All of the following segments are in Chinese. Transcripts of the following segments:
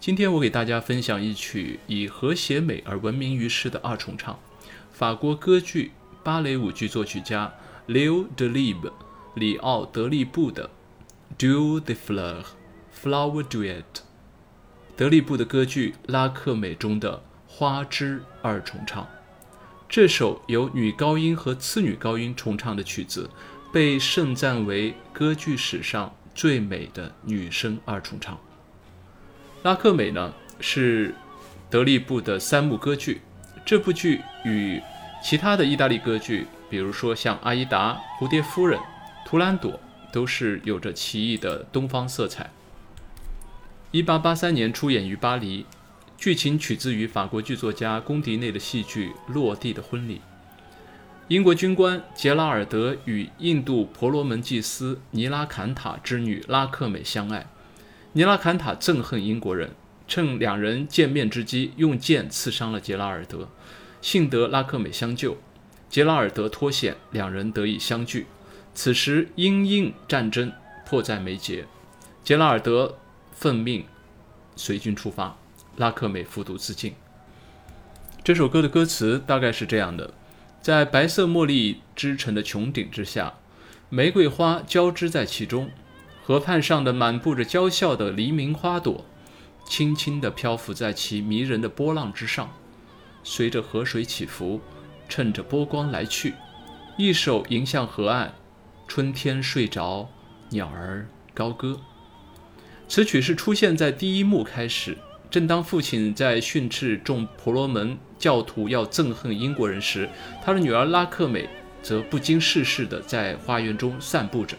今天我给大家分享一曲以和谐美而闻名于世的二重唱，法国歌剧芭蕾舞剧作曲家 Leo Delibe 里奥·德利布的《Duo de Fleur》（Flower Duet）。德利布的歌剧《拉克美》中的花枝二重唱，这首由女高音和次女高音重唱的曲子，被盛赞为歌剧史上最美的女声二重唱。拉克美呢是德利布的三幕歌剧，这部剧与其他的意大利歌剧，比如说像《阿依达》《蝴蝶夫人》《图兰朵》，都是有着奇异的东方色彩。一八八三年出演于巴黎，剧情取自于法国剧作家龚迪内的戏剧《落地的婚礼》。英国军官杰拉尔德与印度婆罗门祭司尼拉坎塔之女拉克美相爱。尼拉坎塔憎恨英国人，趁两人见面之机，用剑刺伤了杰拉尔德。幸得拉克美相救，杰拉尔德脱险，两人得以相聚。此时，英印战争迫在眉睫，杰拉尔德奉命随军出发，拉克美服毒自尽。这首歌的歌词大概是这样的：在白色茉莉织成的穹顶之下，玫瑰花交织在其中。河畔上的满布着娇笑的黎明花朵，轻轻地漂浮在其迷人的波浪之上，随着河水起伏，趁着波光来去，一手迎向河岸。春天睡着，鸟儿高歌。此曲是出现在第一幕开始，正当父亲在训斥众婆罗门教徒要憎恨英国人时，他的女儿拉克美则不经世事地在花园中散步着。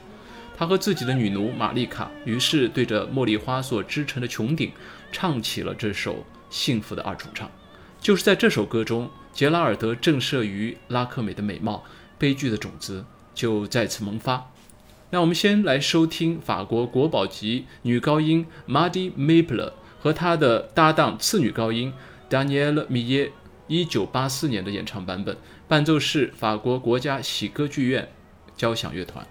他和自己的女奴玛丽卡于是对着茉莉花所织成的穹顶，唱起了这首幸福的二重唱。就是在这首歌中，杰拉尔德震慑于拉克美的美貌，悲剧的种子就再次萌发。那我们先来收听法国国宝级女高音 Madi Maple 和她的搭档次女高音 Danielle Millet 一九八四年的演唱版本，伴奏是法国国家喜歌剧院交响乐团。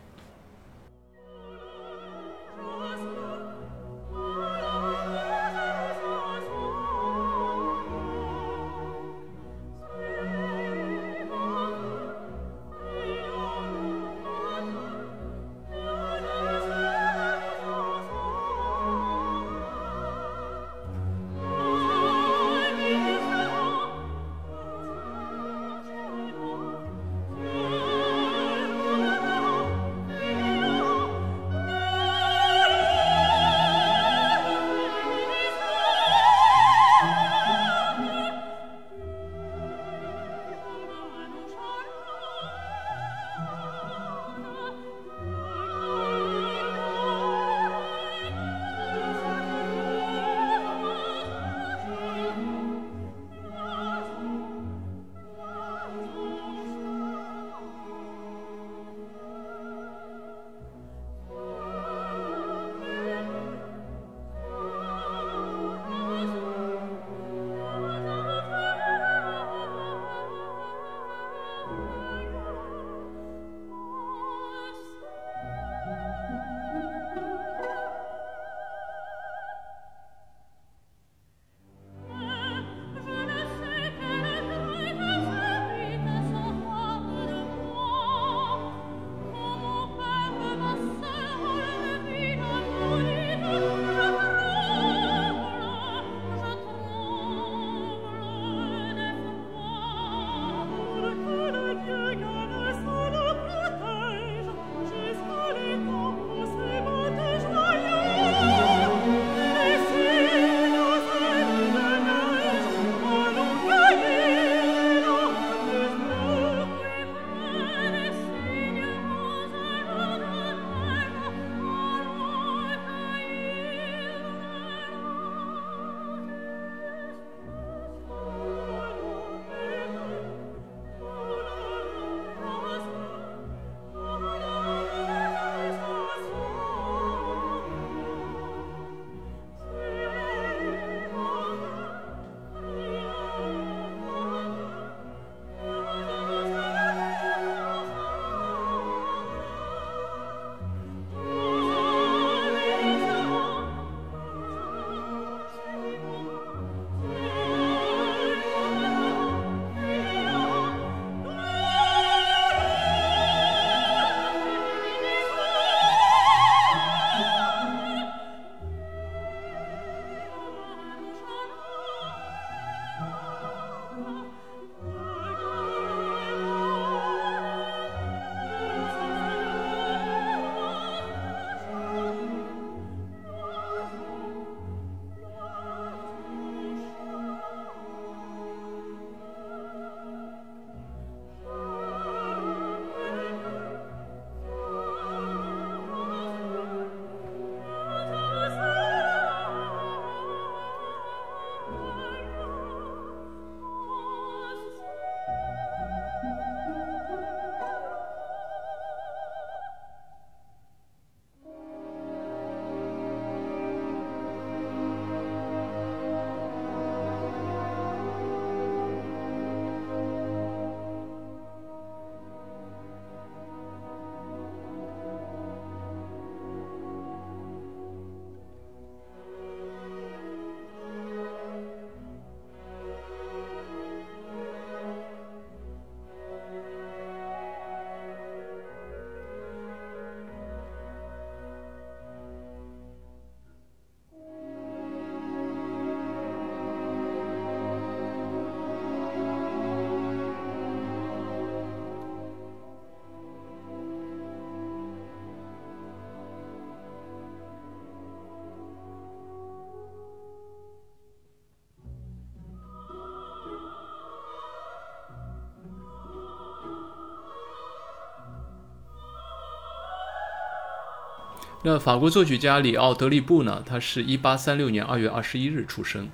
那法国作曲家里奥·德利布呢？他是一八三六年二月二十一日出生，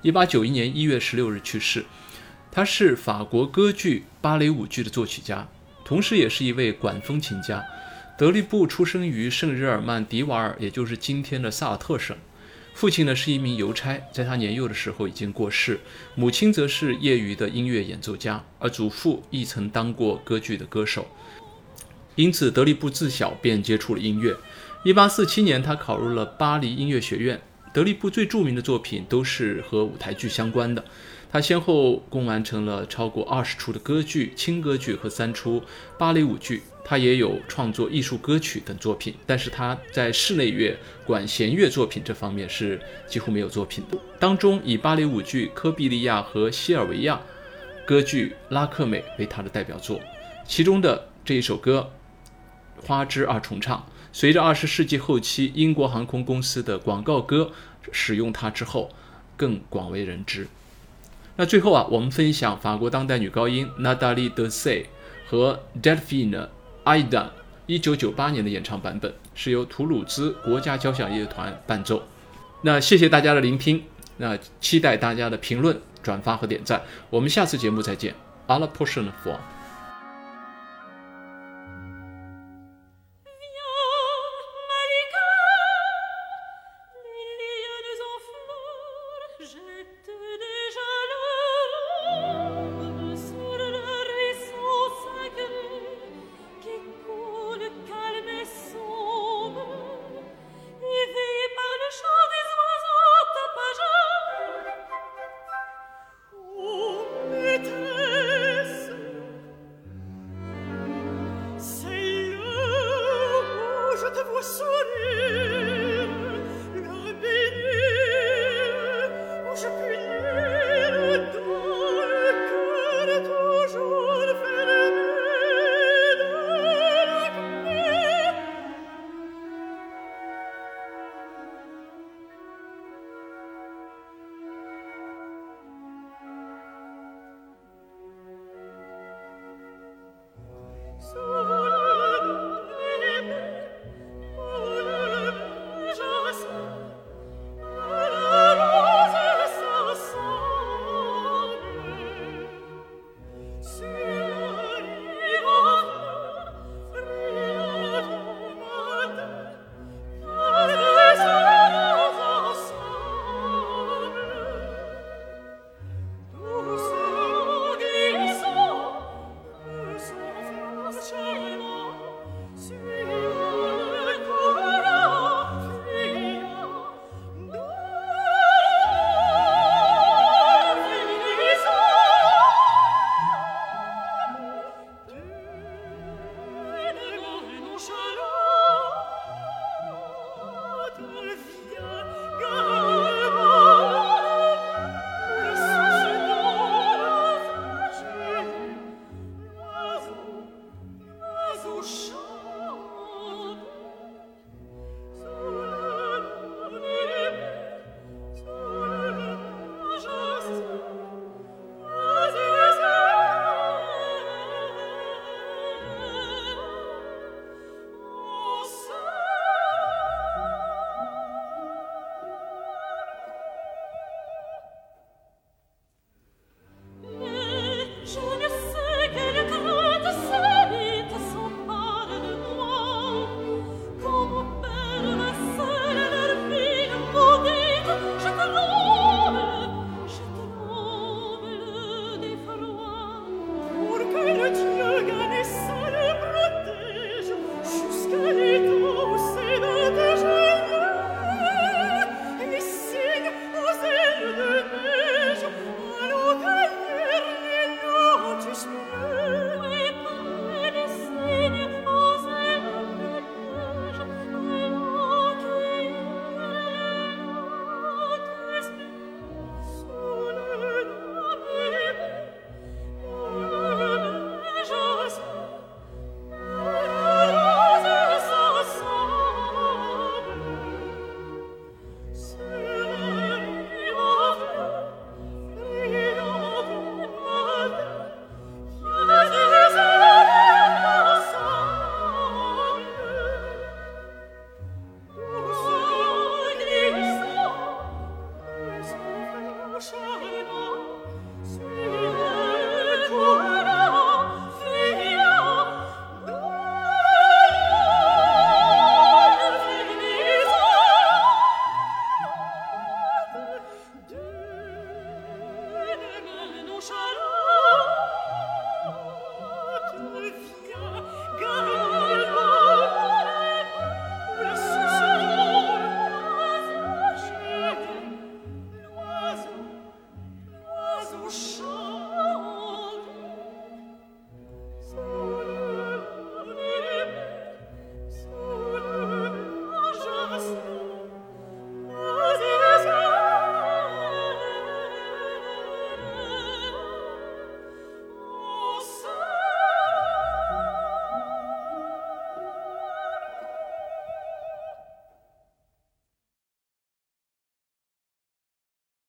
一八九一年一月十六日去世。他是法国歌剧、芭蕾舞剧的作曲家，同时也是一位管风琴家。德利布出生于圣日耳曼迪瓦尔，也就是今天的萨尔特省。父亲呢是一名邮差，在他年幼的时候已经过世。母亲则是业余的音乐演奏家，而祖父亦曾当过歌剧的歌手。因此，德利布自小便接触了音乐。1847年，他考入了巴黎音乐学院。德利布最著名的作品都是和舞台剧相关的。他先后共完成了超过二十出的歌剧、轻歌剧和三出芭蕾舞剧。他也有创作艺术歌曲等作品，但是他在室内乐、管弦乐作品这方面是几乎没有作品的。当中以芭蕾舞剧《科比利亚》和《西尔维亚》歌剧《拉克美》为他的代表作，其中的这一首歌《花之二重唱》。随着二十世纪后期英国航空公司的广告歌使用它之后，更广为人知。那最后啊，我们分享法国当代女高音 Natalie d e s a y 和 Delphine Aida 一九九八年的演唱版本，是由图鲁兹国家交响乐团伴奏。那谢谢大家的聆听，那期待大家的评论、转发和点赞。我们下次节目再见。a l l a portion for。